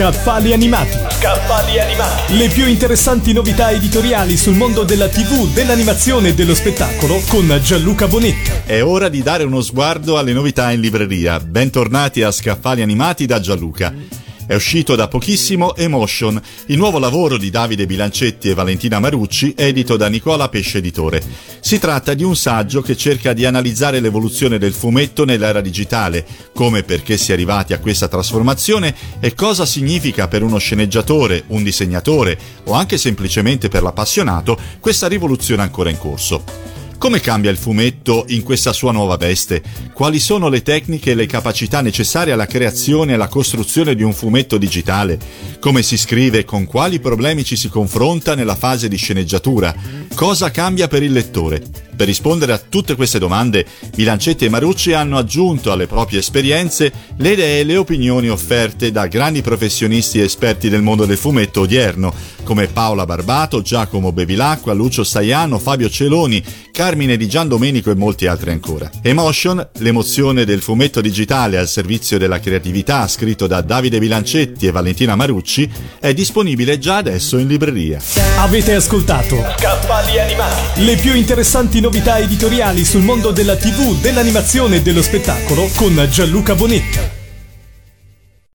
Scaffali animati. Scaffali animati. Le più interessanti novità editoriali sul mondo della TV, dell'animazione e dello spettacolo con Gianluca Bonetti. È ora di dare uno sguardo alle novità in libreria. Bentornati a Scaffali animati da Gianluca. È uscito da pochissimo Emotion, il nuovo lavoro di Davide Bilancetti e Valentina Marucci, edito da Nicola Pesce Editore. Si tratta di un saggio che cerca di analizzare l'evoluzione del fumetto nell'era digitale, come e perché si è arrivati a questa trasformazione e cosa significa per uno sceneggiatore, un disegnatore o anche semplicemente per l'appassionato questa rivoluzione ancora in corso. Come cambia il fumetto in questa sua nuova veste? Quali sono le tecniche e le capacità necessarie alla creazione e alla costruzione di un fumetto digitale? Come si scrive e con quali problemi ci si confronta nella fase di sceneggiatura? Cosa cambia per il lettore? Per rispondere a tutte queste domande, Bilancetti e Marucci hanno aggiunto alle proprie esperienze le idee e le opinioni offerte da grandi professionisti e esperti del mondo del fumetto odierno, come Paola Barbato, Giacomo Bevilacqua, Lucio Saiano, Fabio Celoni, Carmine Di Gian Domenico e molti altri ancora. Emotion, l'emozione del fumetto digitale al servizio della creatività, scritto da Davide Bilancetti e Valentina Marucci, è disponibile già adesso in libreria. Avete ascoltato Scaffali animati. le più interessanti novità editoriali sul mondo della TV, dell'animazione e dello spettacolo con Gianluca Bonetti.